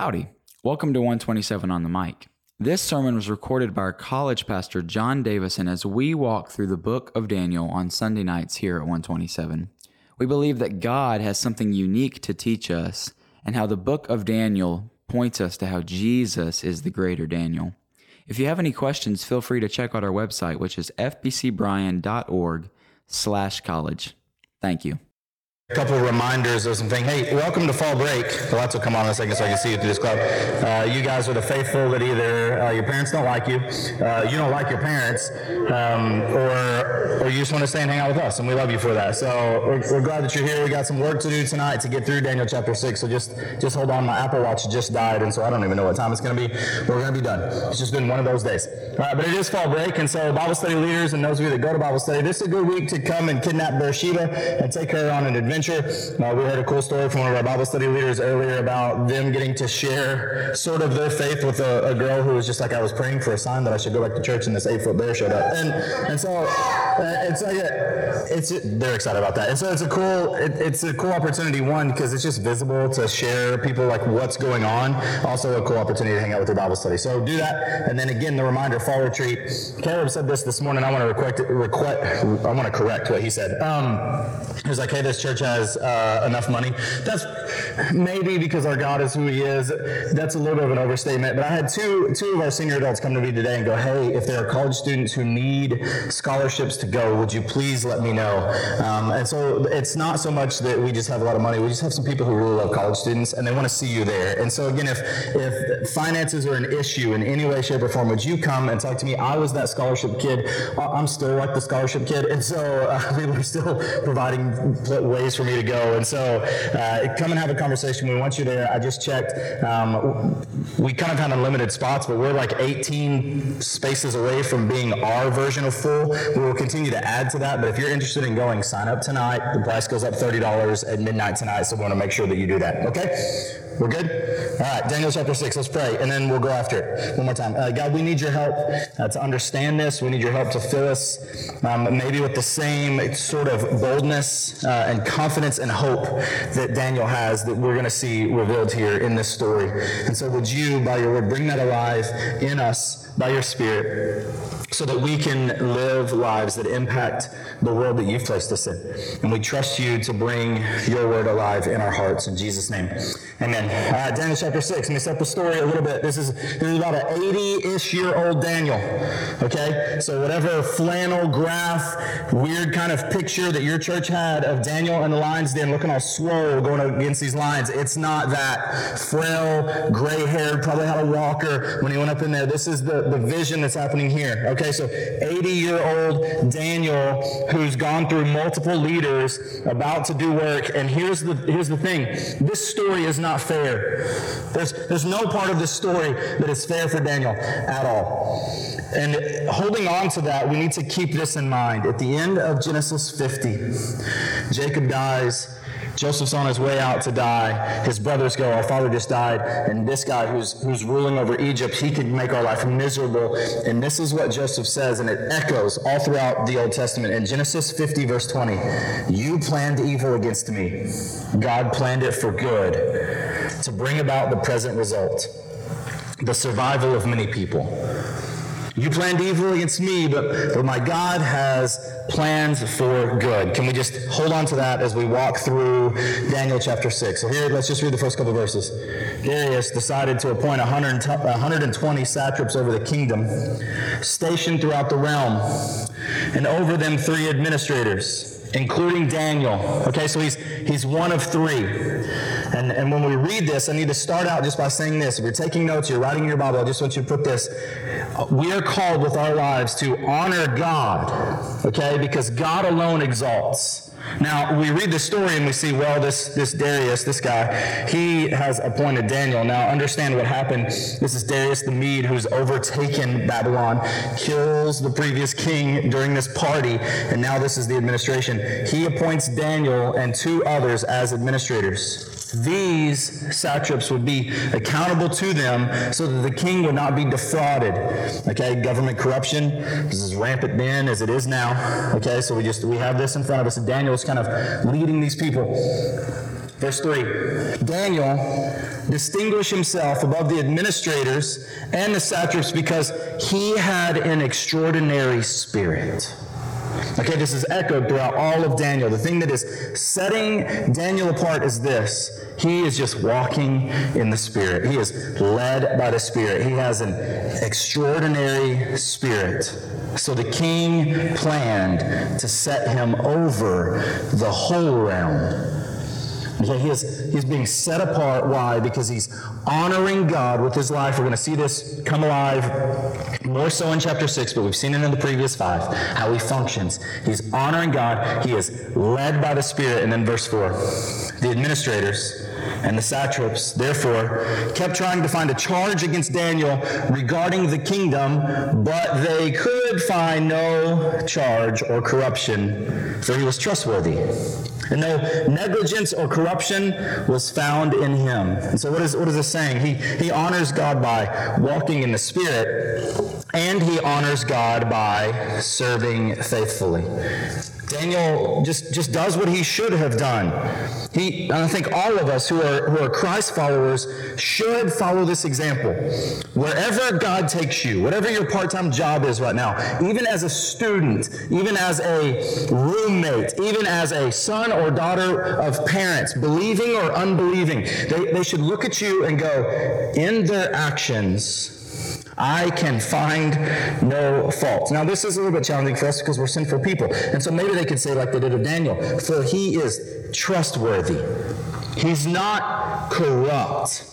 Howdy. Welcome to One27 on the mic. This sermon was recorded by our college pastor, John Davison, as we walk through the book of Daniel on Sunday nights here at One27. We believe that God has something unique to teach us and how the book of Daniel points us to how Jesus is the greater Daniel. If you have any questions, feel free to check out our website, which is fbcbryan.org slash college. Thank you. Couple reminders of something. Hey, welcome to fall break. The lights will come on in a second so I can see you through this cloud. Uh, you guys are the faithful that either uh, your parents don't like you, uh, you don't like your parents, um, or or you just want to stay and hang out with us, and we love you for that. So we're, we're glad that you're here. We got some work to do tonight to get through Daniel chapter six. So just just hold on. My Apple Watch just died, and so I don't even know what time it's going to be. We're going to be done. It's just been one of those days. All right, but it is fall break, and so Bible study leaders and those of you that go to Bible study, this is a good week to come and kidnap Beersheba and take her on an adventure adventure. Uh, we heard a cool story from one of our Bible study leaders earlier about them getting to share sort of their faith with a, a girl who was just like, I was praying for a sign that I should go back to church, and this eight foot bear showed up. And and so uh, it's they're excited about that. And so it's a cool it, it's a cool opportunity one because it's just visible to share people like what's going on. Also a cool opportunity to hang out with your Bible study. So do that, and then again the reminder fall retreat. Caleb said this this morning. I want to request, request I want to correct what he said. Um, he was like, hey, this church has uh, enough money. That's maybe because our God is who He is. That's a little bit of an overstatement. But I had two two of our senior adults come to me today and go, hey, if there are college students who need scholarships to go, would you please let me know? Um, and so it's not so much that we just have a lot of money. We just have some people who really love college students and they want to see you there. And so again, if if finances are an issue in any way, shape, or form, would you come and talk to me? I was that scholarship kid. I'm still like the scholarship kid, and so uh, people are still providing ways for me to go. And so uh, come and have a conversation. We want you there. I just checked. Um, we kind of had unlimited spots, but we're like 18 spaces away from being our version of full. We will continue to add to that. But if you're interested in going, sign up tonight. The price goes up $30 at midnight tonight. So we want to make sure that you do that. Okay? We're good? All right, Daniel chapter 6. Let's pray, and then we'll go after it. One more time. Uh, God, we need your help uh, to understand this. We need your help to fill us, um, maybe with the same sort of boldness uh, and confidence and hope that Daniel has that we're going to see revealed here in this story. And so, would you, by your word, bring that alive in us by your Spirit so that we can live lives that impact the world that you've placed us in. And we trust you to bring your word alive in our hearts. In Jesus' name, amen. Uh, Daniel chapter 6. Let me set the story a little bit. This is, this is about an 80 ish year old Daniel. Okay? So, whatever flannel graph, weird kind of picture that your church had of Daniel and the lion's den looking all swole going against these lions, it's not that. Frail, gray haired, probably had a walker when he went up in there. This is the, the vision that's happening here. Okay? Okay, so 80 year old Daniel who's gone through multiple leaders about to do work. And here's the, here's the thing this story is not fair. There's, there's no part of this story that is fair for Daniel at all. And holding on to that, we need to keep this in mind. At the end of Genesis 50, Jacob dies. Joseph's on his way out to die. His brothers go, Our father just died. And this guy who's, who's ruling over Egypt, he could make our life miserable. And this is what Joseph says, and it echoes all throughout the Old Testament. In Genesis 50, verse 20, You planned evil against me. God planned it for good to bring about the present result the survival of many people. You planned evil against me, but, but my God has plans for good. Can we just hold on to that as we walk through Daniel chapter 6? So here, let's just read the first couple verses. Darius decided to appoint 120 satraps over the kingdom, stationed throughout the realm, and over them three administrators, including Daniel. Okay, so he's, he's one of three. And, and when we read this, I need to start out just by saying this. If you're taking notes, you're writing in your Bible, I just want you to put this. We are called with our lives to honor God, okay? Because God alone exalts. Now, we read the story and we see, well, this, this Darius, this guy, he has appointed Daniel. Now, understand what happened. This is Darius the Mede who's overtaken Babylon, kills the previous king during this party, and now this is the administration. He appoints Daniel and two others as administrators these satraps would be accountable to them so that the king would not be defrauded. Okay, government corruption this is rampant then as it is now. Okay, so we just we have this in front of us. And Daniel is kind of leading these people. Verse 3 Daniel distinguished himself above the administrators and the satraps because he had an extraordinary spirit. Okay, this is echoed throughout all of Daniel. The thing that is setting Daniel apart is this he is just walking in the Spirit. He is led by the Spirit. He has an extraordinary spirit. So the king planned to set him over the whole realm. He is, he's being set apart. Why? Because he's honoring God with his life. We're going to see this come alive more so in chapter 6, but we've seen it in the previous five, how he functions. He's honoring God. He is led by the Spirit. And then verse 4 the administrators and the satraps, therefore, kept trying to find a charge against Daniel regarding the kingdom, but they could find no charge or corruption, for he was trustworthy and no negligence or corruption was found in him. And so, what is, what is this saying? He, he honors God by walking in the Spirit, and he honors God by serving faithfully. Daniel just, just does what he should have done. He, I think all of us who are, who are Christ followers should follow this example. Wherever God takes you, whatever your part time job is right now, even as a student, even as a roommate, even as a son or daughter of parents, believing or unbelieving, they, they should look at you and go, in their actions, I can find no fault. Now, this is a little bit challenging for us because we're sinful people. And so maybe they could say, like they did of Daniel, for he is trustworthy, he's not corrupt.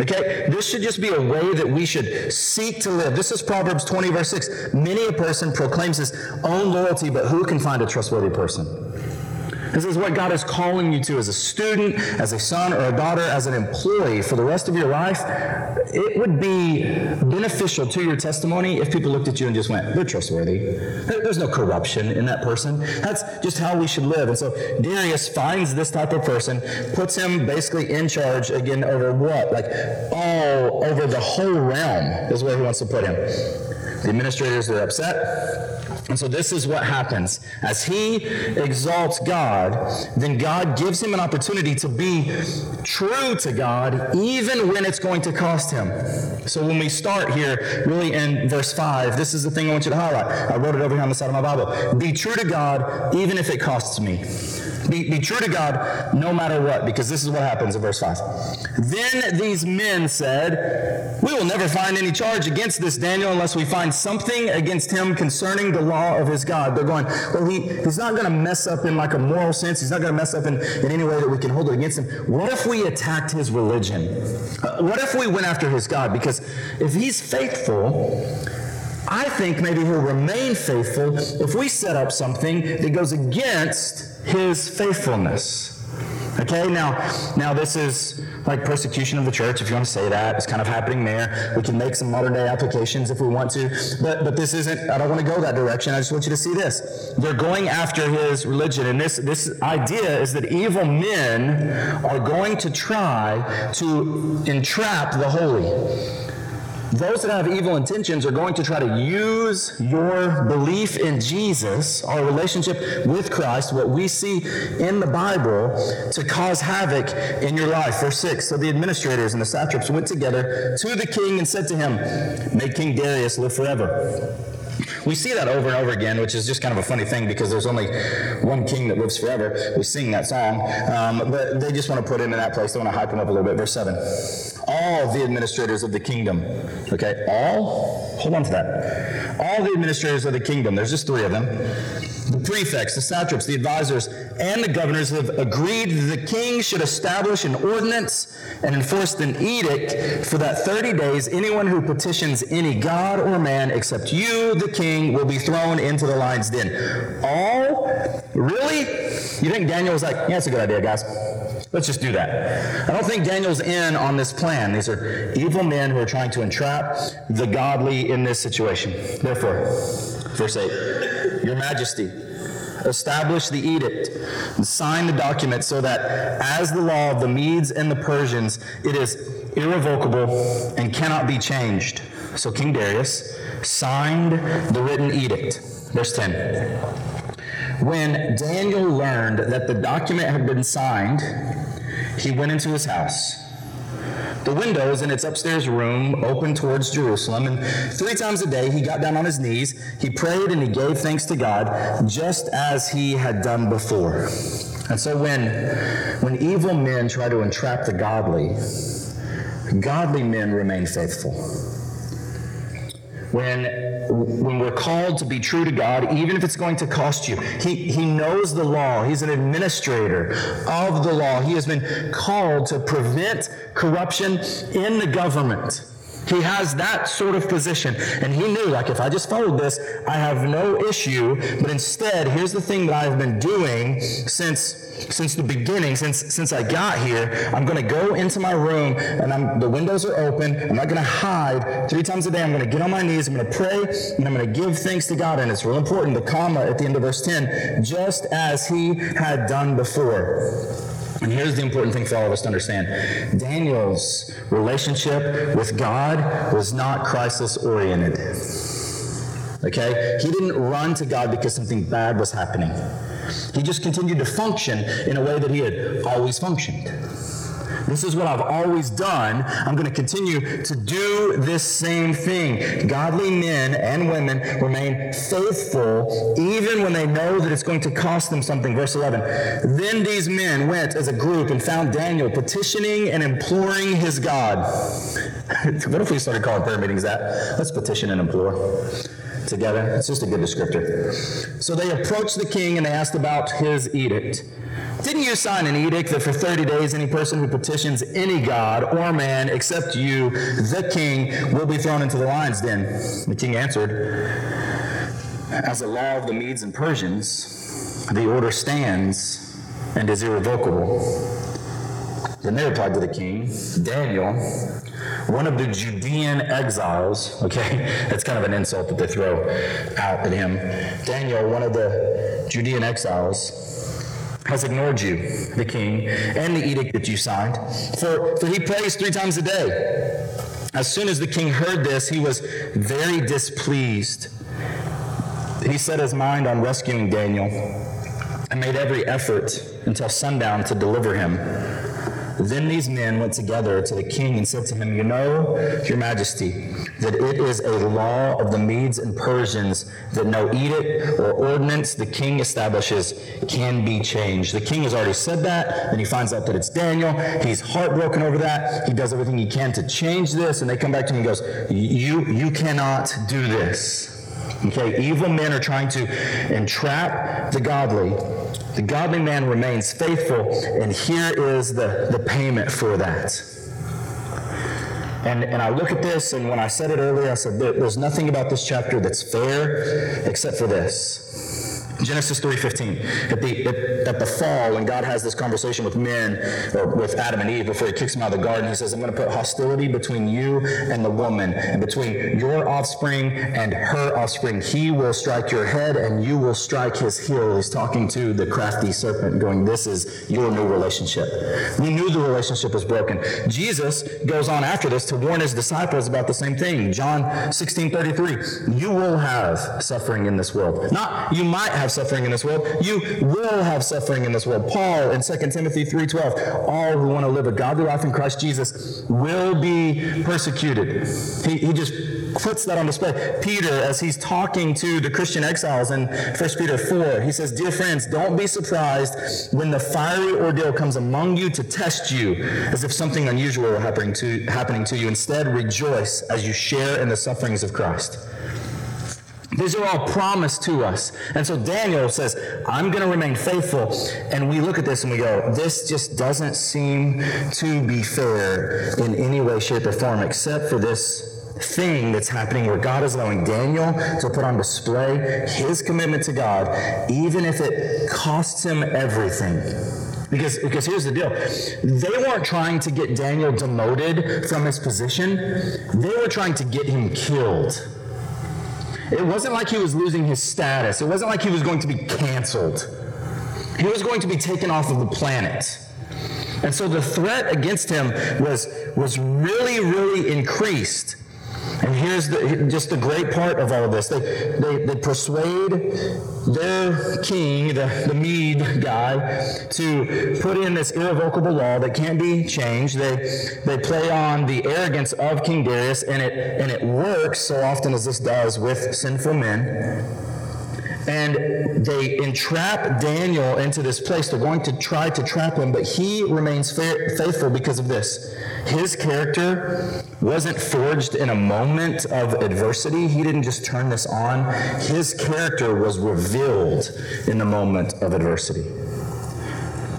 Okay, this should just be a way that we should seek to live. This is Proverbs 20, verse 6. Many a person proclaims his own loyalty, but who can find a trustworthy person? This is what God is calling you to as a student, as a son or a daughter, as an employee for the rest of your life. It would be beneficial to your testimony if people looked at you and just went, they're trustworthy. There's no corruption in that person. That's just how we should live. And so Darius finds this type of person, puts him basically in charge again over what? Like all over the whole realm is where he wants to put him. The administrators are upset. And so this is what happens. As he exalts God, then God gives him an opportunity to be true to God, even when it's going to cost him. So when we start here, really in verse 5, this is the thing I want you to highlight. I wrote it over here on the side of my Bible. Be true to God, even if it costs me. Be, be true to God no matter what, because this is what happens in verse 5. Then these men said, We will never find any charge against this Daniel unless we find something against him concerning the law of his God. They're going, Well, he, he's not going to mess up in like a moral sense. He's not going to mess up in, in any way that we can hold it against him. What if we attacked his religion? Uh, what if we went after his God? Because if he's faithful, I think maybe he'll remain faithful if we set up something that goes against his faithfulness. Okay, now, now this is like persecution of the church, if you want to say that. It's kind of happening there. We can make some modern day applications if we want to, but but this isn't. I don't want to go that direction. I just want you to see this. They're going after his religion, and this this idea is that evil men are going to try to entrap the holy. Those that have evil intentions are going to try to use your belief in Jesus, our relationship with Christ, what we see in the Bible, to cause havoc in your life. Verse 6 So the administrators and the satraps went together to the king and said to him, May King Darius live forever. We see that over and over again, which is just kind of a funny thing because there's only one king that lives forever. We sing that song, um, but they just want to put him in that place. They want to hype him up a little bit. Verse 7 All the administrators of the kingdom, okay, all, hold on to that. All the administrators of the kingdom, there's just three of them the prefects, the satraps, the advisors, and the governors have agreed that the king should establish an ordinance and enforce an edict for that 30 days anyone who petitions any god or man except you, the king, will be thrown into the lion's den. All? Really? You think Daniel was like, yeah, that's a good idea, guys. Let's just do that. I don't think Daniel's in on this plan. These are evil men who are trying to entrap the godly in this situation. Therefore, verse 8 Your Majesty, establish the edict and sign the document so that, as the law of the Medes and the Persians, it is irrevocable and cannot be changed. So King Darius signed the written edict. Verse 10. When Daniel learned that the document had been signed, he went into his house. The windows in its upstairs room opened towards Jerusalem, and three times a day he got down on his knees, he prayed, and he gave thanks to God, just as he had done before. And so when, when evil men try to entrap the godly, godly men remain faithful. When, when we're called to be true to God, even if it's going to cost you, he, he knows the law. He's an administrator of the law. He has been called to prevent corruption in the government. He has that sort of position. And he knew, like, if I just followed this, I have no issue. But instead, here's the thing that I've been doing since since the beginning, since since I got here. I'm going to go into my room, and I'm, the windows are open. I'm not going to hide. Three times a day, I'm going to get on my knees. I'm going to pray, and I'm going to give thanks to God. And it's real important. The comma at the end of verse 10, just as He had done before. And here's the important thing for all of us to understand Daniel's relationship with God was not crisis oriented. Okay? He didn't run to God because something bad was happening. He just continued to function in a way that he had always functioned. This is what I've always done. I'm going to continue to do this same thing. Godly men and women remain faithful even when they know that it's going to cost them something. Verse 11. Then these men went as a group and found Daniel petitioning and imploring his God. what if we started calling prayer meetings that? Let's petition and implore together. It's just a good descriptor. So they approached the king and they asked about his edict. Didn't you sign an edict that for 30 days any person who petitions any god or man except you, the king, will be thrown into the lion's den? The king answered, As a law of the Medes and Persians, the order stands and is irrevocable. Then they replied to the king, Daniel, one of the Judean exiles, okay, that's kind of an insult that they throw out at him. Daniel, one of the Judean exiles, has ignored you, the king, and the edict that you signed, for, for he prays three times a day. As soon as the king heard this, he was very displeased. He set his mind on rescuing Daniel and made every effort until sundown to deliver him. Then these men went together to the king and said to him, You know, your majesty, that it is a law of the Medes and Persians that no edict or ordinance the king establishes can be changed. The king has already said that, and he finds out that it's Daniel. He's heartbroken over that. He does everything he can to change this, and they come back to him and goes, You, you cannot do this. Okay, evil men are trying to entrap the godly. The godly man remains faithful, and here is the, the payment for that. And, and I look at this, and when I said it earlier, I said there's nothing about this chapter that's fair except for this. Genesis 3.15, at the, at, at, the fall, when God has this conversation with men, or with Adam and Eve, before he kicks them out of the garden, he says, I'm going to put hostility between you and the woman, and between your offspring and her offspring. He will strike your head, and you will strike his heel. He's talking to the crafty serpent, going, this is your new relationship. We knew the relationship was broken. Jesus goes on after this to warn his disciples about the same thing. John 16.33, you will have suffering in this world. Not you might have have suffering in this world. You will have suffering in this world. Paul in 2 Timothy 3.12, all who want to live a godly life in Christ Jesus will be persecuted. He, he just puts that on display. Peter, as he's talking to the Christian exiles in 1 Peter 4, he says, Dear friends, don't be surprised when the fiery ordeal comes among you to test you, as if something unusual were happening to, happening to you. Instead, rejoice as you share in the sufferings of Christ. These are all promised to us. And so Daniel says, I'm going to remain faithful. And we look at this and we go, this just doesn't seem to be fair in any way, shape, or form, except for this thing that's happening where God is allowing Daniel to put on display his commitment to God, even if it costs him everything. Because, because here's the deal they weren't trying to get Daniel demoted from his position, they were trying to get him killed. It wasn't like he was losing his status. It wasn't like he was going to be canceled. He was going to be taken off of the planet. And so the threat against him was, was really, really increased. And here's the, just the great part of all this. They, they, they persuade their king, the, the Mede guy, to put in this irrevocable law that can't be changed. They, they play on the arrogance of King Darius, and it, and it works so often as this does with sinful men and they entrap Daniel into this place. They're going to try to trap him, but he remains fa- faithful because of this. His character wasn't forged in a moment of adversity. He didn't just turn this on. His character was revealed in the moment of adversity.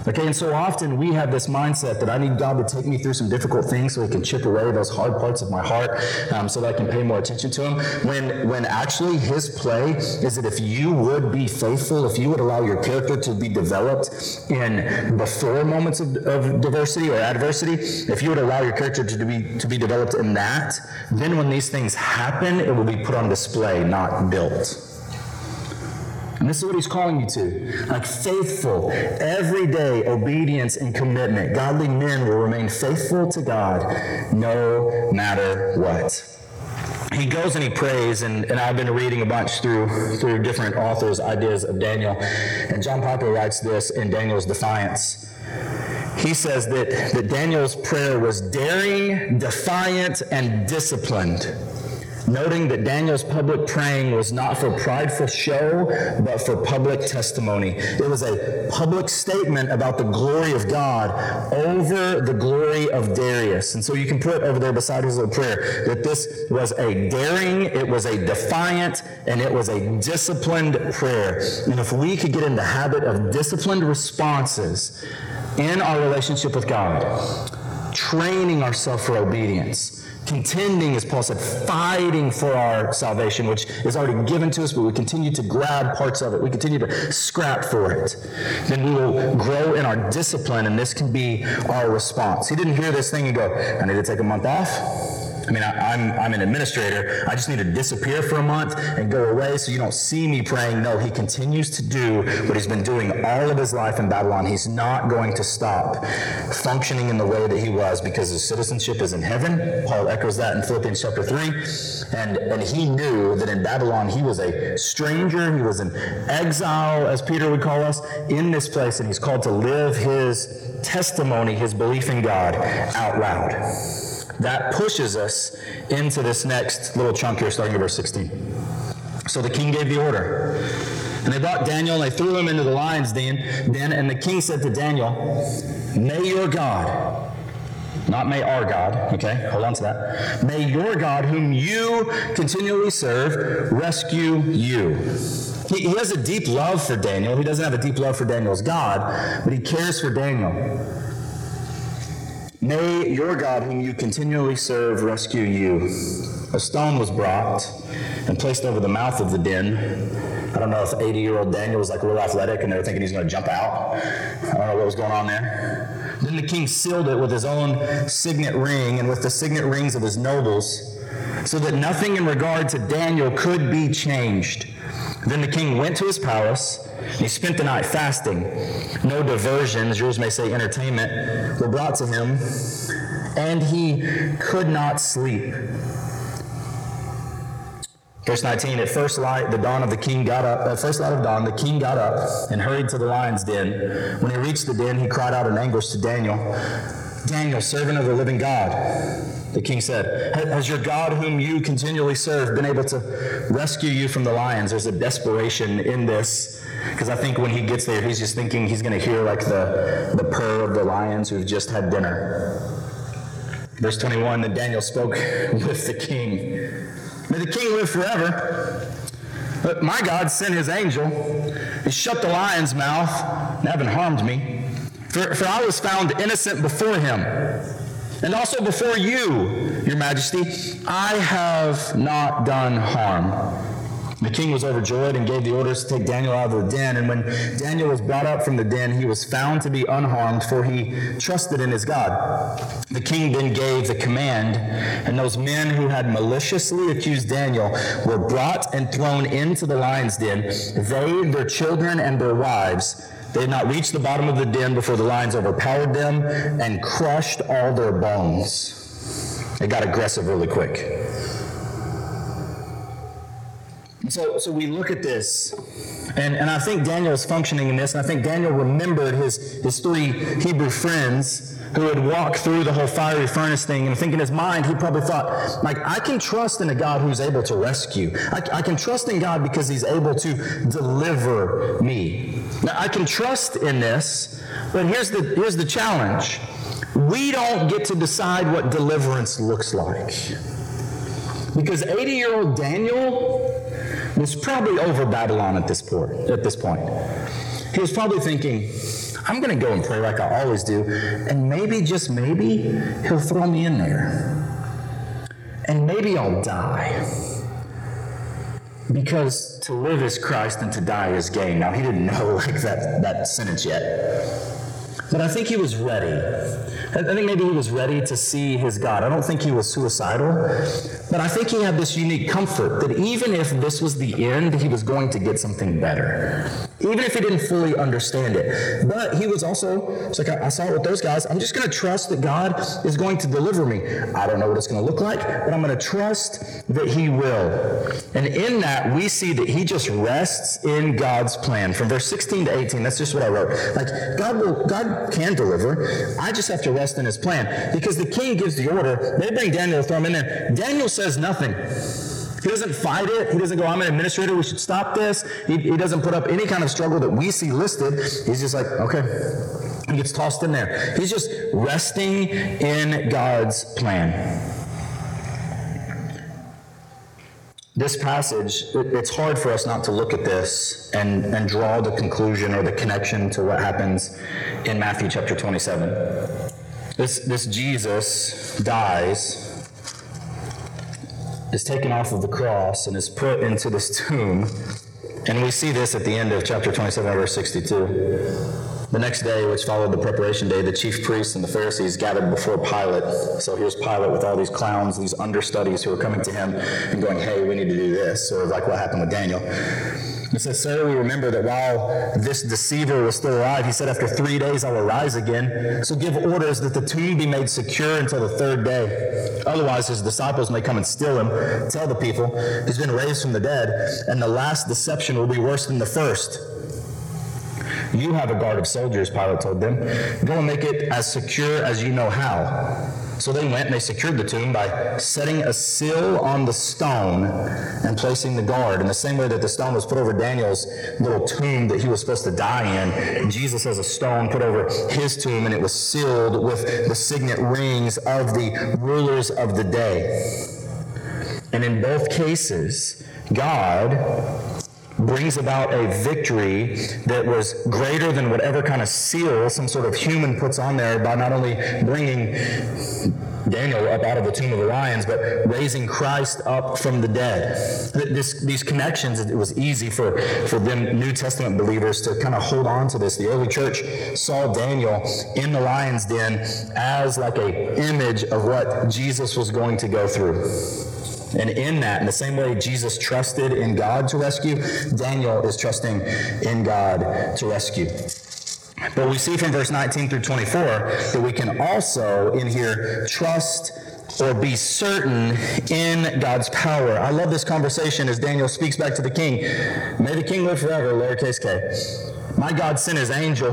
Okay, and so often we have this mindset that I need God to take me through some difficult things so He can chip away those hard parts of my heart, um, so that I can pay more attention to Him. When when actually His play is that if you would be faithful, if you would allow your character to be developed in before moments of, of diversity or adversity, if you would allow your character to be to be developed in that, then when these things happen, it will be put on display, not built. And this is what he's calling you to. Like faithful, everyday obedience and commitment. Godly men will remain faithful to God no matter what he goes and he prays, and, and I've been reading a bunch through through different authors' ideas of Daniel. And John Piper writes this in Daniel's Defiance. He says that, that Daniel's prayer was daring, defiant, and disciplined noting that Daniel's public praying was not for prideful show, but for public testimony. It was a public statement about the glory of God over the glory of Darius. And so you can put over there beside his little prayer that this was a daring, it was a defiant, and it was a disciplined prayer. And if we could get in the habit of disciplined responses in our relationship with God, training ourselves for obedience, contending, as Paul said, fighting for our salvation, which is already given to us, but we continue to grab parts of it. We continue to scrap for it. Then we will grow in our discipline, and this can be our response. He didn't hear this thing and go, I need to take a month off. I mean, I, am I'm, I'm an administrator. I just need to disappear for a month and go away so you don't see me praying. No, he continues to do what he's been doing all of his life in Babylon. He's not going to stop functioning in the way that he was because his citizenship is in heaven. Paul echoes that in Philippians chapter 3. And, and he knew that in Babylon he was a stranger, he was an exile, as Peter would call us, in this place, and he's called to live his testimony, his belief in God out loud that pushes us into this next little chunk here, starting at verse 16. So the king gave the order. And they brought Daniel and they threw him into the lion's den. den and the king said to Daniel, May your God, not may our God, okay, hold on to that. May your God, whom you continually serve, rescue you. He, he has a deep love for Daniel. He doesn't have a deep love for Daniel's God, but he cares for Daniel. May your God, whom you continually serve, rescue you. A stone was brought and placed over the mouth of the den. I don't know if 80 year old Daniel was like a little athletic and they were thinking he's going to jump out. I don't know what was going on there. Then the king sealed it with his own signet ring and with the signet rings of his nobles, so that nothing in regard to Daniel could be changed. Then the king went to his palace he spent the night fasting. No diversions, yours may say entertainment, were brought to him, and he could not sleep. Verse 19, at first light, the dawn of the king got up, at first light of dawn, the king got up and hurried to the lion's den. When he reached the den, he cried out in anguish to Daniel, Daniel, servant of the living God. The king said, Has your God, whom you continually serve, been able to rescue you from the lions? There's a desperation in this because I think when he gets there, he's just thinking he's going to hear like the, the purr of the lions who've just had dinner. Verse 21 Then Daniel spoke with the king. May the king live forever. But my God sent his angel. He shut the lion's mouth and haven't harmed me. For, for I was found innocent before him. And also before you, your majesty, I have not done harm. The king was overjoyed and gave the orders to take Daniel out of the den. And when Daniel was brought up from the den, he was found to be unharmed, for he trusted in his God. The king then gave the command, and those men who had maliciously accused Daniel were brought and thrown into the lion's den, they, their children, and their wives. They had not reached the bottom of the den before the lions overpowered them and crushed all their bones. It got aggressive really quick. So, so we look at this, and, and I think Daniel is functioning in this, and I think Daniel remembered his, his three Hebrew friends who had walked through the whole fiery furnace thing, and I think in his mind he probably thought, like, I can trust in a God who's able to rescue. I, I can trust in God because he's able to deliver me. Now, I can trust in this, but here's the, here's the challenge. We don't get to decide what deliverance looks like. Because 80 year old Daniel was probably over Babylon at this, point, at this point. He was probably thinking, I'm going to go and pray like I always do, and maybe, just maybe, he'll throw me in there. And maybe I'll die. Because to live is Christ and to die is gain. Now, he didn't know like that, that sentence yet. But I think he was ready. I think maybe he was ready to see his God. I don't think he was suicidal, but I think he had this unique comfort that even if this was the end, he was going to get something better. Even if he didn't fully understand it. But he was also, like I, I saw it with those guys, I'm just going to trust that God is going to deliver me. I don't know what it's going to look like, but I'm going to trust that he will. And in that, we see that he just rests in God's plan. From verse 16 to 18, that's just what I wrote. Like, God will, God can deliver. I just have to rest in his plan. Because the king gives the order. They bring Daniel to throw him in there. Daniel says nothing. He doesn't fight it. He doesn't go, I'm an administrator, we should stop this. He, he doesn't put up any kind of struggle that we see listed. He's just like, okay. He gets tossed in there. He's just resting in God's plan. This passage, it's hard for us not to look at this and, and draw the conclusion or the connection to what happens in Matthew chapter 27. This, this Jesus dies, is taken off of the cross, and is put into this tomb. And we see this at the end of chapter 27, verse 62. The next day, which followed the preparation day, the chief priests and the Pharisees gathered before Pilate. So here's Pilate with all these clowns, these understudies who are coming to him and going, hey, we need to do this, sort of like what happened with Daniel. It says, we remember that while this deceiver was still alive, he said, After three days I'll rise again. So give orders that the tomb be made secure until the third day. Otherwise, his disciples may come and steal him. Tell the people, he's been raised from the dead, and the last deception will be worse than the first. You have a guard of soldiers, Pilate told them. Go and make it as secure as you know how. So they went and they secured the tomb by setting a seal on the stone and placing the guard. In the same way that the stone was put over Daniel's little tomb that he was supposed to die in, Jesus has a stone put over his tomb and it was sealed with the signet rings of the rulers of the day. And in both cases, God brings about a victory that was greater than whatever kind of seal some sort of human puts on there by not only bringing Daniel up out of the tomb of the lions, but raising Christ up from the dead. This, these connections, it was easy for, for them New Testament believers to kind of hold on to this. The early church saw Daniel in the lion's den as like a image of what Jesus was going to go through. And in that, in the same way Jesus trusted in God to rescue, Daniel is trusting in God to rescue. But we see from verse 19 through 24 that we can also in here trust or be certain in God's power. I love this conversation as Daniel speaks back to the king. May the king live forever, lowercase k. My God sent his angel,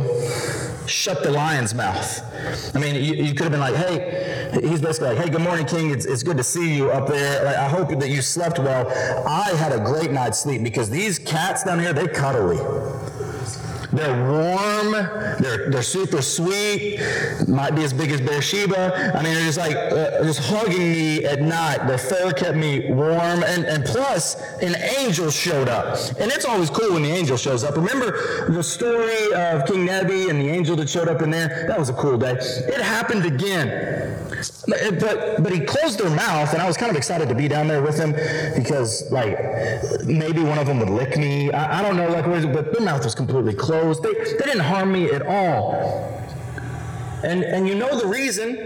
shut the lion's mouth. I mean, you, you could have been like, hey, he's basically like, hey, good morning, King. It's, it's good to see you up there. Like, I hope that you slept well. I had a great night's sleep because these cats down here, they cuddly. They're warm. They're, they're super sweet. Might be as big as Beersheba. I mean, they're just like uh, just hugging me at night. Their fur kept me warm. And, and plus, an angel showed up. And it's always cool when the angel shows up. Remember the story of King Nebi and the angel that showed up in there? That was a cool day. It happened again. But but he closed their mouth, and I was kind of excited to be down there with him because like maybe one of them would lick me. I, I don't know, like, but their mouth was completely closed. They they didn't harm me at all. And and you know the reason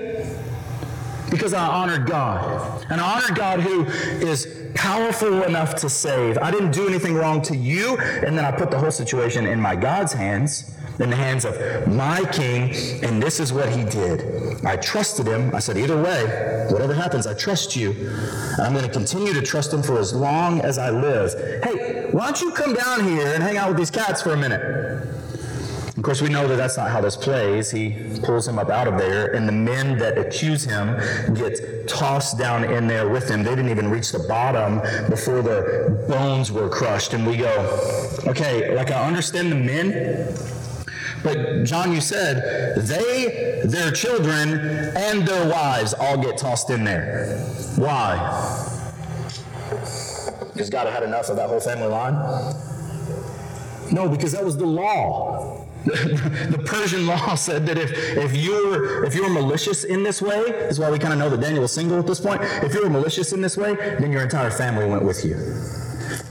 because I honored God. And I honored God who is powerful enough to save. I didn't do anything wrong to you, and then I put the whole situation in my God's hands. In the hands of my king, and this is what he did. I trusted him. I said, either way, whatever happens, I trust you. And I'm going to continue to trust him for as long as I live. Hey, why don't you come down here and hang out with these cats for a minute? Of course, we know that that's not how this plays. He pulls him up out of there, and the men that accuse him get tossed down in there with him. They didn't even reach the bottom before their bones were crushed. And we go, okay, like I understand the men, but John, you said they, their children, and their wives all get tossed in there. Why? Because God had enough of that whole family line? No, because that was the law. the Persian law said that if, if you're if you're malicious in this way, is why we kind of know that Daniel was single at this point. If you were malicious in this way, then your entire family went with you.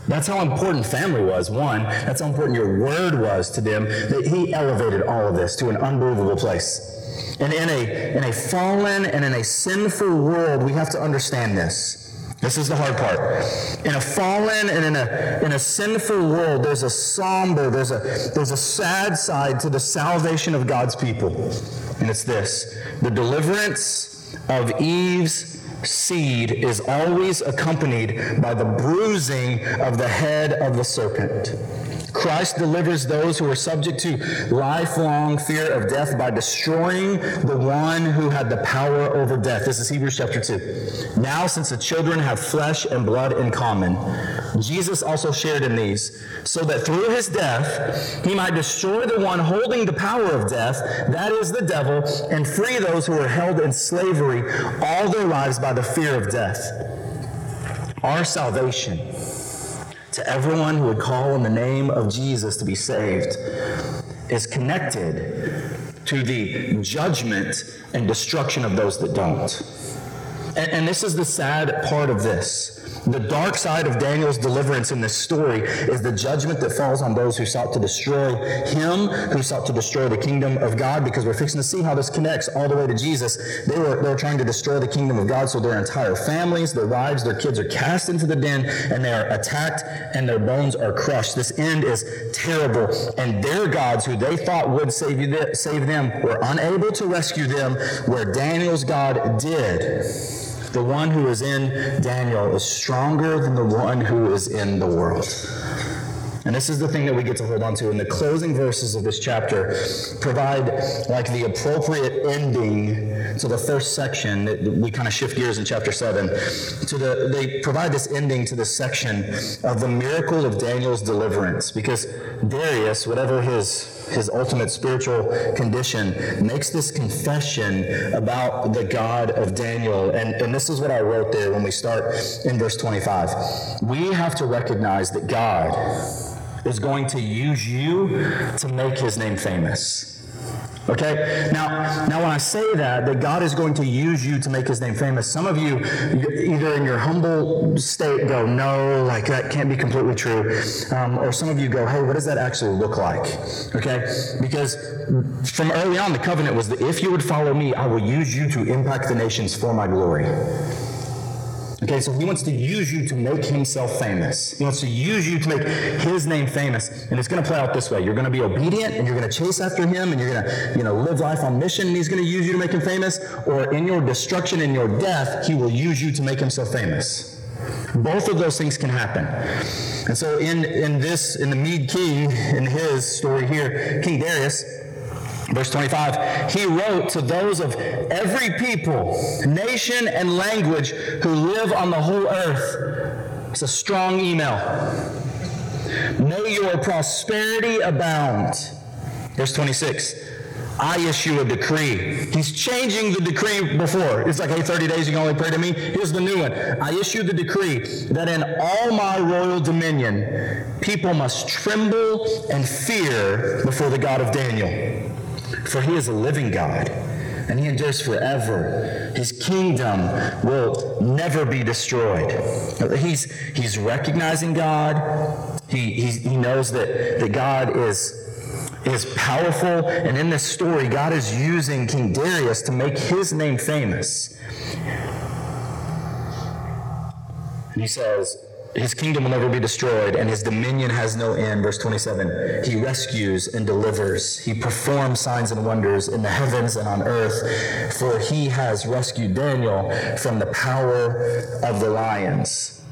That's how important family was, one. That's how important your word was to them, that he elevated all of this to an unbelievable place. And in a, in a fallen and in a sinful world, we have to understand this. This is the hard part. In a fallen and in a, in a sinful world, there's a somber, there's a, there's a sad side to the salvation of God's people. And it's this the deliverance of Eve's seed is always accompanied by the bruising of the head of the serpent. Christ delivers those who are subject to lifelong fear of death by destroying the one who had the power over death. This is Hebrews chapter 2. Now, since the children have flesh and blood in common, Jesus also shared in these, so that through his death he might destroy the one holding the power of death, that is the devil, and free those who are held in slavery all their lives by the fear of death. Our salvation to everyone who would call on the name of Jesus to be saved is connected to the judgment and destruction of those that don't. And, and, this is the sad part of this. The dark side of Daniel's deliverance in this story is the judgment that falls on those who sought to destroy him, who sought to destroy the kingdom of God, because we're fixing to see how this connects all the way to Jesus. They were, they were trying to destroy the kingdom of God, so their entire families, their wives, their kids are cast into the den, and they are attacked, and their bones are crushed. This end is terrible. And their gods, who they thought would save, you, save them, were unable to rescue them, where Daniel's God did. The one who is in Daniel is stronger than the one who is in the world. And this is the thing that we get to hold on to. And the closing verses of this chapter provide like the appropriate ending to the first section. That we kind of shift gears in chapter 7. To the, they provide this ending to this section of the miracle of Daniel's deliverance. Because Darius, whatever his his ultimate spiritual condition, makes this confession about the God of Daniel. And, and this is what I wrote there when we start in verse 25. We have to recognize that God is going to use you to make his name famous. Okay? Now, now when I say that, that God is going to use you to make his name famous, some of you, either in your humble state, go, no, like that can't be completely true. Um, or some of you go, hey, what does that actually look like? Okay? Because from early on, the covenant was that if you would follow me, I will use you to impact the nations for my glory. Okay, so he wants to use you to make himself famous. He wants to use you to make his name famous. And it's going to play out this way. You're going to be obedient and you're going to chase after him and you're going to, you know, live life on mission and he's going to use you to make him famous. Or in your destruction, in your death, he will use you to make himself famous. Both of those things can happen. And so in, in this, in the Mede King, in his story here, King Darius, Verse 25, he wrote to those of every people, nation, and language who live on the whole earth. It's a strong email. May your prosperity abound. Verse 26, I issue a decree. He's changing the decree before. It's like, hey, 30 days, you can only pray to me. Here's the new one. I issue the decree that in all my royal dominion, people must tremble and fear before the God of Daniel. For he is a living God, and he endures forever. His kingdom will never be destroyed. He's, he's recognizing God. He, he knows that, that God is, is powerful. And in this story, God is using King Darius to make his name famous. And he says, his kingdom will never be destroyed, and his dominion has no end. Verse 27 He rescues and delivers. He performs signs and wonders in the heavens and on earth, for he has rescued Daniel from the power of the lions.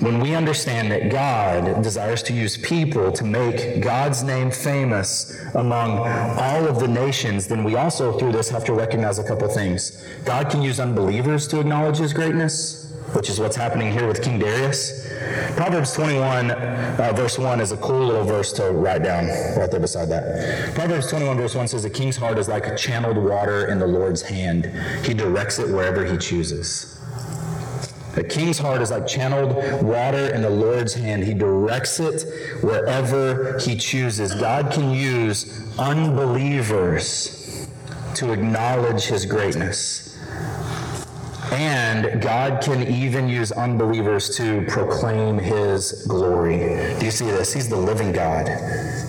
When we understand that God desires to use people to make God's name famous among all of the nations, then we also, through this, have to recognize a couple things. God can use unbelievers to acknowledge his greatness which is what's happening here with King Darius. Proverbs 21, uh, verse 1 is a cool little verse to write down right there beside that. Proverbs 21, verse 1 says, A king's heart is like channeled water in the Lord's hand, he directs it wherever he chooses. A king's heart is like channeled water in the Lord's hand. He directs it wherever he chooses. God can use unbelievers to acknowledge his greatness. And God can even use unbelievers to proclaim his glory. Do you see this? He's the living God,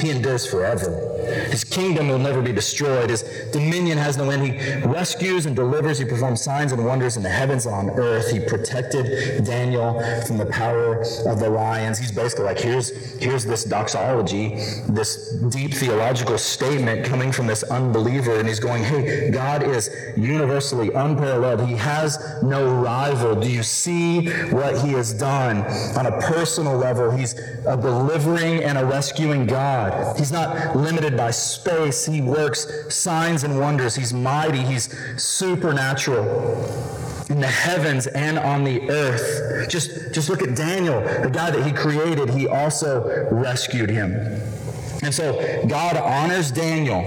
he endures forever. His kingdom will never be destroyed. His dominion has no end. He rescues and delivers. He performs signs and wonders in the heavens and on earth. He protected Daniel from the power of the lions. He's basically like, here's, here's this doxology, this deep theological statement coming from this unbeliever. And he's going, hey, God is universally unparalleled. He has no rival. Do you see what he has done on a personal level? He's a delivering and a rescuing God. He's not limited by space. He works signs and wonders. He's mighty. He's supernatural in the heavens and on the earth. Just, just look at Daniel, the guy that he created, he also rescued him. And so God honors Daniel.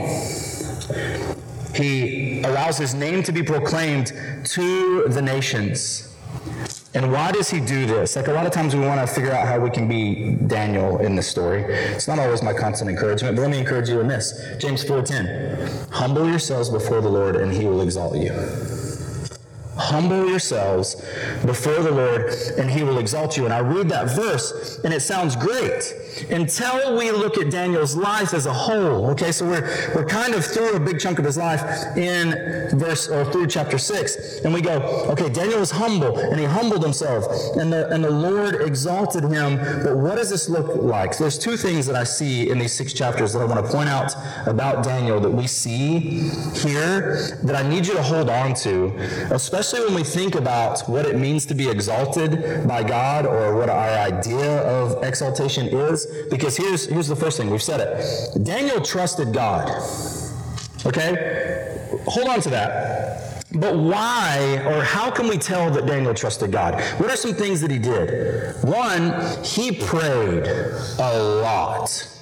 He allows his name to be proclaimed to the nations. And why does he do this? Like a lot of times we want to figure out how we can be Daniel in this story. It's not always my constant encouragement, but let me encourage you in this. James 4:10. Humble yourselves before the Lord and he will exalt you. Humble yourselves before the Lord, and he will exalt you. And I read that verse, and it sounds great until we look at Daniel's life as a whole. Okay, so we're, we're kind of through a big chunk of his life in verse or through chapter 6. And we go, okay, Daniel was humble, and he humbled himself, and the, and the Lord exalted him. But what does this look like? There's two things that I see in these six chapters that I want to point out about Daniel that we see here that I need you to hold on to, especially especially when we think about what it means to be exalted by God or what our idea of exaltation is. Because here's, here's the first thing we've said it Daniel trusted God. Okay? Hold on to that. But why or how can we tell that Daniel trusted God? What are some things that he did? One, he prayed a lot.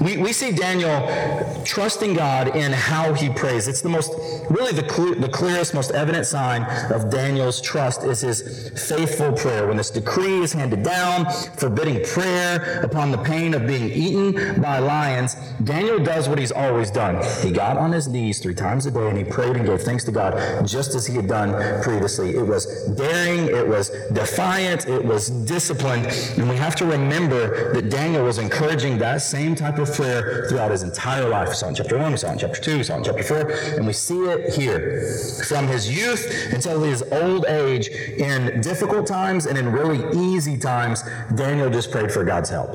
We, we see Daniel trusting God in how he prays. It's the most, really the, the clearest, most evident sign of Daniel's trust is his faithful prayer. When this decree is handed down, forbidding prayer upon the pain of being eaten by lions, Daniel does what he's always done. He got on his knees three times a day and he prayed and gave thanks to God just as he had done previously. It was daring, it was defiant, it was disciplined. And we have to remember that Daniel was encouraging that same type of prayer throughout his entire life. We saw in chapter 1, we saw in chapter 2, we saw in chapter 4, and we see it here. From his youth until his old age, in difficult times and in really easy times, Daniel just prayed for God's help.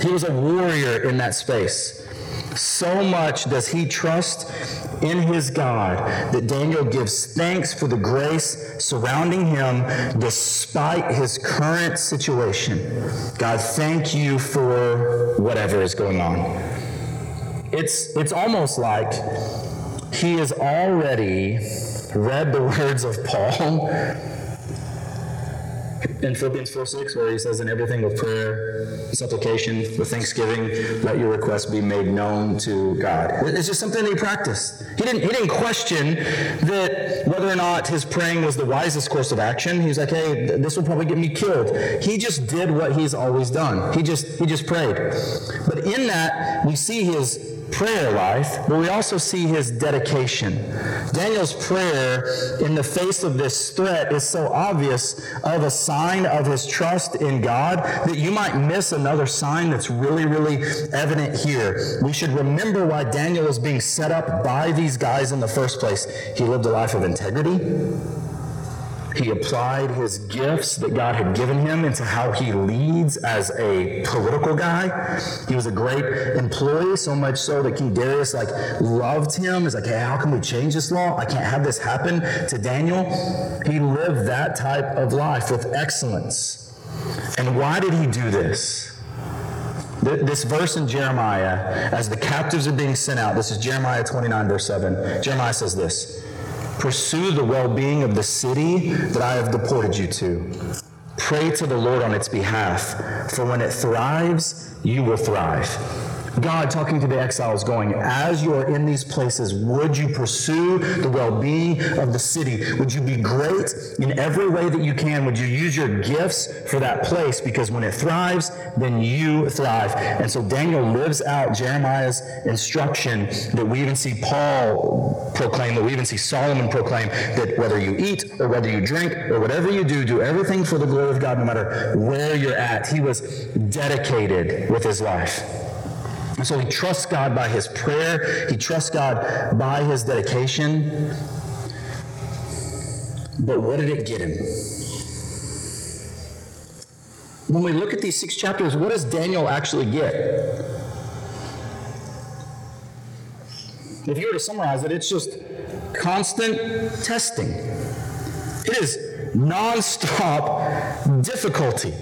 He was a warrior in that space. So much does he trust in his God that Daniel gives thanks for the grace surrounding him despite his current situation. God, thank you for whatever is going on. It's, it's almost like he has already read the words of Paul in Philippians 4 6, where he says, In everything with prayer, supplication, with thanksgiving, let your requests be made known to God. It's just something he practiced. He didn't, he didn't question that whether or not his praying was the wisest course of action. He was like, hey, this will probably get me killed. He just did what he's always done. He just he just prayed. But in that, we see his prayer life, but we also see his dedication. Daniel's prayer in the face of this threat is so obvious of a sign of his trust in God that you might miss another sign that's really, really evident here. We should remember why Daniel was being set up by these guys in the first place. He lived a life of integrity. He applied his gifts that God had given him into how he leads as a political guy. He was a great employee, so much so that King Darius like loved him. He's like, hey, how can we change this law? I can't have this happen to Daniel. He lived that type of life with excellence. And why did he do this? This verse in Jeremiah, as the captives are being sent out, this is Jeremiah 29, verse 7. Jeremiah says this Pursue the well being of the city that I have deported you to. Pray to the Lord on its behalf, for when it thrives, you will thrive. God talking to the exiles, going, As you are in these places, would you pursue the well being of the city? Would you be great in every way that you can? Would you use your gifts for that place? Because when it thrives, then you thrive. And so Daniel lives out Jeremiah's instruction that we even see Paul proclaim, that we even see Solomon proclaim, that whether you eat or whether you drink or whatever you do, do everything for the glory of God, no matter where you're at. He was dedicated with his life. And so he trusts God by his prayer, he trusts God by his dedication. But what did it get him? When we look at these six chapters, what does Daniel actually get? If you were to summarize it, it's just constant testing. It is nonstop difficulty.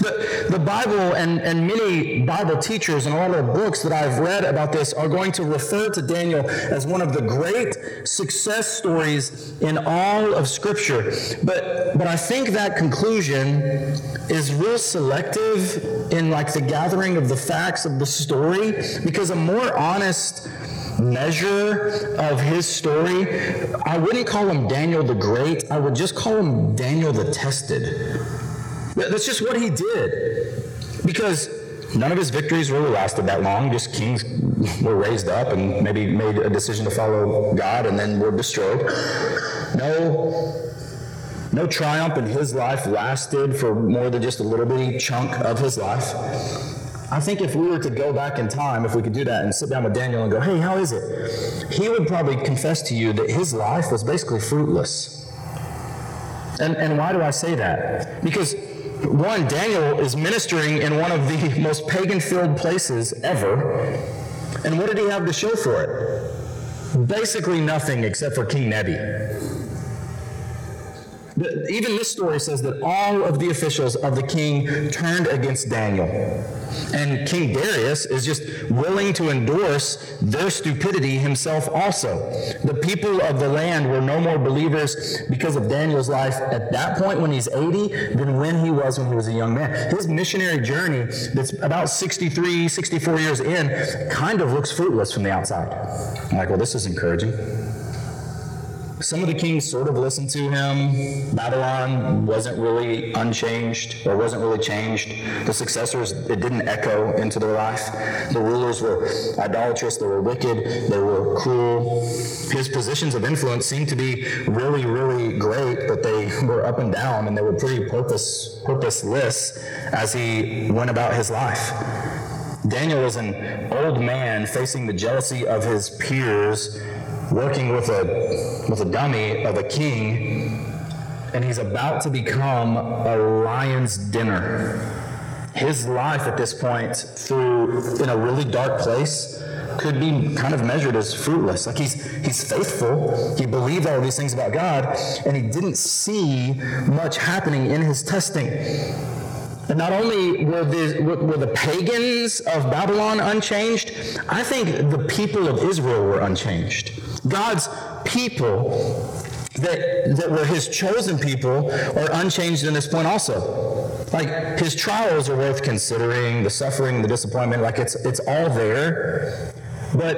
The, the Bible and, and many Bible teachers and all the books that I've read about this are going to refer to Daniel as one of the great success stories in all of Scripture. But, but I think that conclusion is real selective in like the gathering of the facts of the story because a more honest measure of his story, I wouldn't call him Daniel the Great. I would just call him Daniel the Tested. That's just what he did. Because none of his victories really lasted that long. Just kings were raised up and maybe made a decision to follow God and then were destroyed. No, no triumph in his life lasted for more than just a little bitty chunk of his life. I think if we were to go back in time, if we could do that and sit down with Daniel and go, hey, how is it? He would probably confess to you that his life was basically fruitless. And, and why do I say that? Because one, Daniel is ministering in one of the most pagan filled places ever. And what did he have to show for it? Basically nothing except for King Nebi. Even this story says that all of the officials of the king turned against Daniel. And King Darius is just willing to endorse their stupidity himself also. The people of the land were no more believers because of Daniel's life at that point when he's 80 than when he was when he was a young man. His missionary journey, that's about 63, 64 years in, kind of looks fruitless from the outside. I'm like, well, this is encouraging. Some of the kings sort of listened to him. Babylon wasn't really unchanged or wasn't really changed. The successors, it didn't echo into their life. The rulers were idolatrous, they were wicked, they were cruel. His positions of influence seemed to be really, really great, but they were up and down and they were pretty purpose, purposeless as he went about his life. Daniel was an old man facing the jealousy of his peers working with a, with a dummy of a king, and he's about to become a lion's dinner. His life at this point, through in a really dark place, could be kind of measured as fruitless. Like he's he's faithful, he believed all these things about God, and he didn't see much happening in his testing. And not only were the, were the pagans of Babylon unchanged, I think the people of Israel were unchanged. God's people that, that were his chosen people are unchanged in this point also. Like his trials are worth considering, the suffering, the disappointment, like it's it's all there. But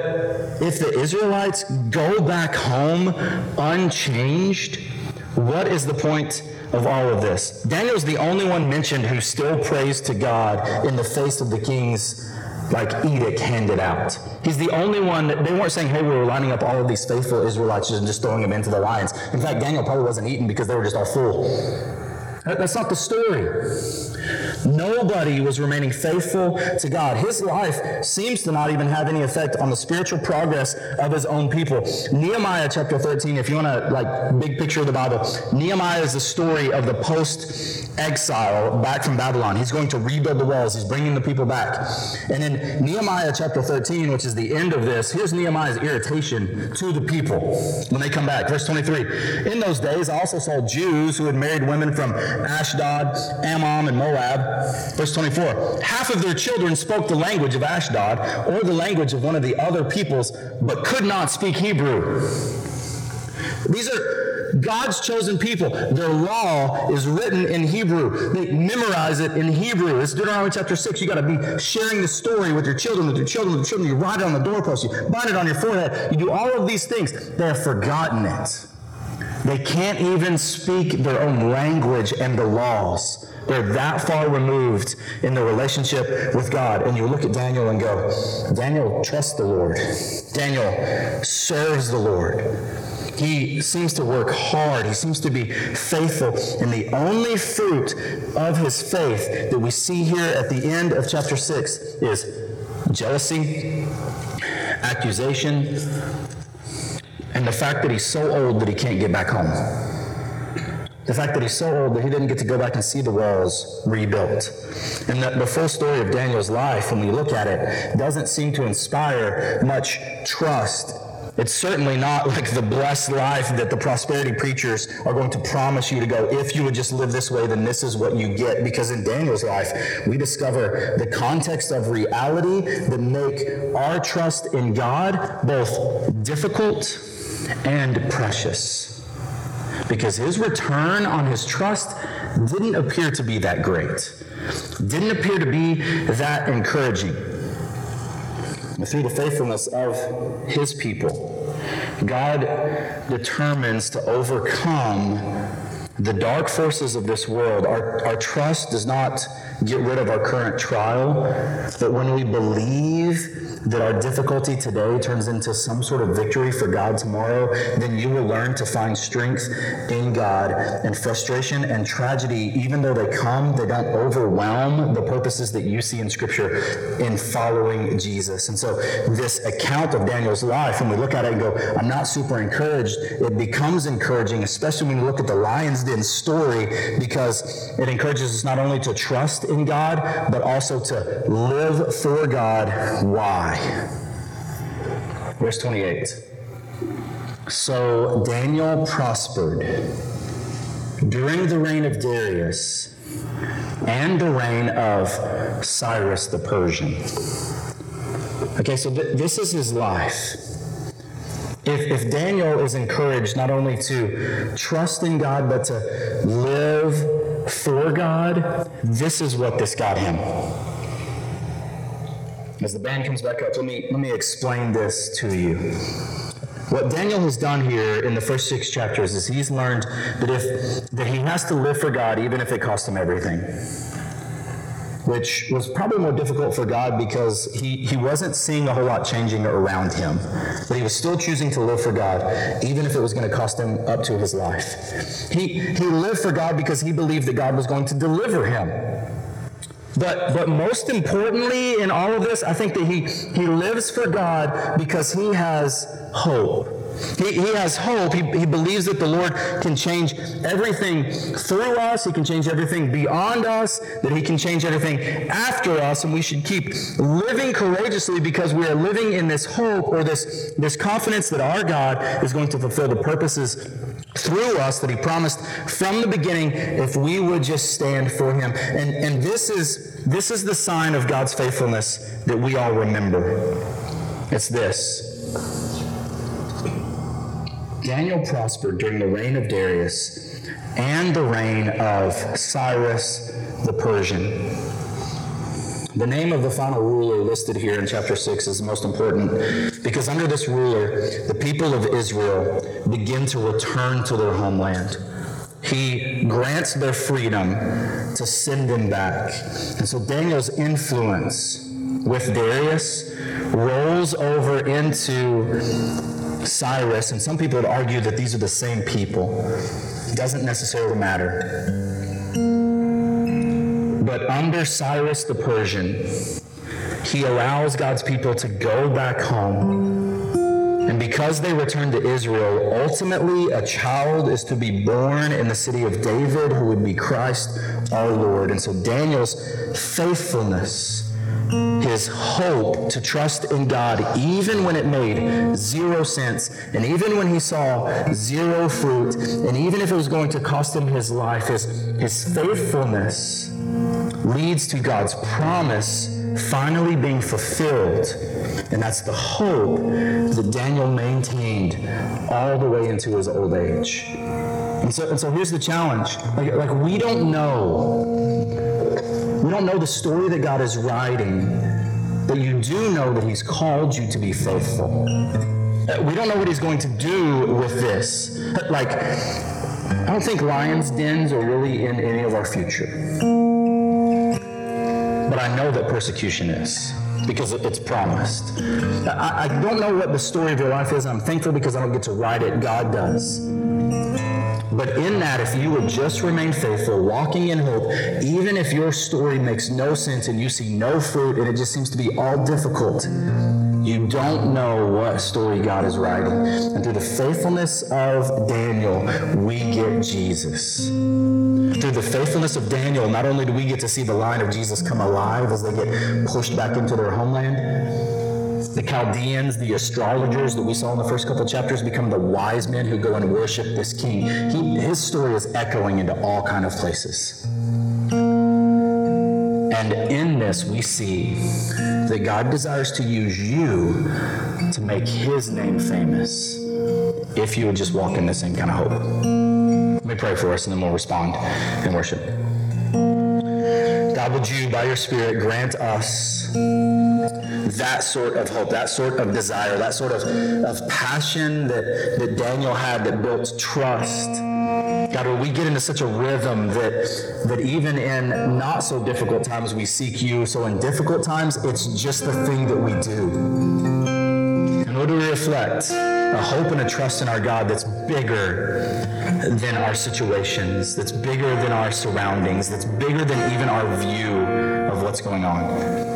if the Israelites go back home unchanged, what is the point of all of this? Daniel's the only one mentioned who still prays to God in the face of the king's like edict handed out. He's the only one that they weren't saying, hey, we were lining up all of these faithful Israelites and just throwing them into the lions. In fact, Daniel probably wasn't eaten because they were just all full. That's not the story. Nobody was remaining faithful to God. His life seems to not even have any effect on the spiritual progress of his own people. Nehemiah chapter 13, if you want to like big picture of the Bible, Nehemiah is the story of the post exile back from Babylon. He's going to rebuild the walls. He's bringing the people back. And in Nehemiah chapter 13, which is the end of this, here's Nehemiah's irritation to the people when they come back. Verse 23. In those days, I also saw Jews who had married women from Ashdod, Ammon, and Moab. Verse 24. Half of their children spoke the language of Ashdod or the language of one of the other peoples, but could not speak Hebrew. These are God's chosen people. Their law is written in Hebrew. They memorize it in Hebrew. It's Deuteronomy chapter 6. You got to be sharing the story with your children, with your children, with your children. You write it on the doorpost. You bind it on your forehead. You do all of these things. They have forgotten it. They can't even speak their own language and the laws. They're that far removed in the relationship with God. And you look at Daniel and go, Daniel trusts the Lord. Daniel serves the Lord. He seems to work hard. He seems to be faithful. And the only fruit of his faith that we see here at the end of chapter 6 is jealousy, accusation, and the fact that he's so old that he can't get back home. The fact that he's so old that he didn't get to go back and see the walls rebuilt. And the, the, full story of Daniel's life, when we look at it, doesn't seem to inspire much trust it's certainly not like the blessed life that the prosperity preachers are going to promise you to go, if you would just live this way, then this is what you get. Because in Daniel's life, we discover the context of reality that make our trust in God both difficult and precious. Because his return on his trust didn't appear to be that great, didn't appear to be that encouraging through the faithfulness of his people, God determines to overcome the dark forces of this world. Our, our trust does not get rid of our current trial, but when we believe that our difficulty today turns into some sort of victory for God tomorrow, then you will learn to find strength in God. And frustration and tragedy, even though they come, they don't overwhelm the purposes that you see in Scripture in following Jesus. And so, this account of Daniel's life, when we look at it and go, I'm not super encouraged, it becomes encouraging, especially when you look at the lion's den story, because it encourages us not only to trust in God, but also to live for God. Why? Verse 28. So Daniel prospered during the reign of Darius and the reign of Cyrus the Persian. Okay, so th- this is his life. If, if Daniel is encouraged not only to trust in God, but to live for God, this is what this got him. As the band comes back up, let me, let me explain this to you. What Daniel has done here in the first six chapters is he's learned that if that he has to live for God even if it costs him everything. Which was probably more difficult for God because he, he wasn't seeing a whole lot changing around him. But he was still choosing to live for God, even if it was going to cost him up to his life. He, he lived for God because he believed that God was going to deliver him. But, but most importantly in all of this, I think that he, he lives for God because he has hope. He, he has hope. He, he believes that the Lord can change everything through us. He can change everything beyond us, that He can change everything after us. And we should keep living courageously because we are living in this hope or this, this confidence that our God is going to fulfill the purposes through us that he promised from the beginning if we would just stand for him. And, and this, is, this is the sign of God's faithfulness that we all remember. It's this. Daniel prospered during the reign of Darius and the reign of Cyrus the Persian. The name of the final ruler listed here in chapter 6 is the most important because under this ruler, the people of Israel begin to return to their homeland. He grants their freedom to send them back. And so Daniel's influence with Darius rolls over into Cyrus, and some people would argue that these are the same people. It doesn't necessarily matter. But under Cyrus the Persian, he allows God's people to go back home. And because they return to Israel, ultimately a child is to be born in the city of David who would be Christ our Lord. And so Daniel's faithfulness his hope to trust in God even when it made zero sense, and even when he saw zero fruit, and even if it was going to cost him his life, his, his faithfulness leads to God's promise finally being fulfilled. And that's the hope that Daniel maintained all the way into his old age. And so, and so here's the challenge. Like, like we don't know we don't know the story that God is writing, but you do know that He's called you to be faithful. We don't know what He's going to do with this. Like, I don't think lions' dens are really in any of our future. But I know that persecution is because it's promised. I, I, don't know what the story of your life is. I'm thankful because I don't get to write it. God does. But in that, if you would just remain faithful, walking in hope, even if your story makes no sense and you see no fruit and it just seems to be all difficult, you don't know what story God is writing. And through the faithfulness of Daniel, we get Jesus. Through the faithfulness of Daniel, not only do we get to see the line of Jesus come alive as they get pushed back into their homeland, the Chaldeans, the astrologers that we saw in the first couple chapters, become the wise men who go and worship this king. He, his story is echoing into all kind of places. And in this, we see that God desires to use you to make his name famous if you would just walk in the same kind of hope. Let me pray for us and then we'll respond in worship. God, would you, by your Spirit, grant us that sort of hope, that sort of desire, that sort of, of passion that, that Daniel had that built trust. God, when we get into such a rhythm that, that even in not so difficult times we seek you, so in difficult times it's just the thing that we do. In order to reflect a hope and a trust in our God that's bigger than our situations, that's bigger than our surroundings, that's bigger than even our view of what's going on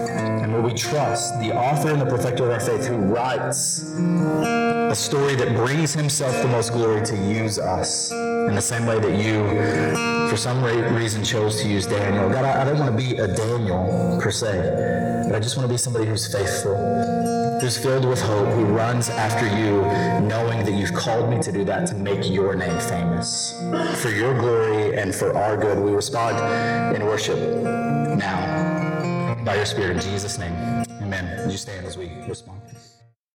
where we trust the author and the perfecter of our faith who writes a story that brings himself the most glory to use us in the same way that you, for some reason, chose to use Daniel. God, I, I don't want to be a Daniel per se, but I just want to be somebody who's faithful, who's filled with hope, who runs after you, knowing that you've called me to do that to make your name famous. For your glory and for our good, we respond in worship now by your Spirit. In Jesus' name, amen. You stand as we respond?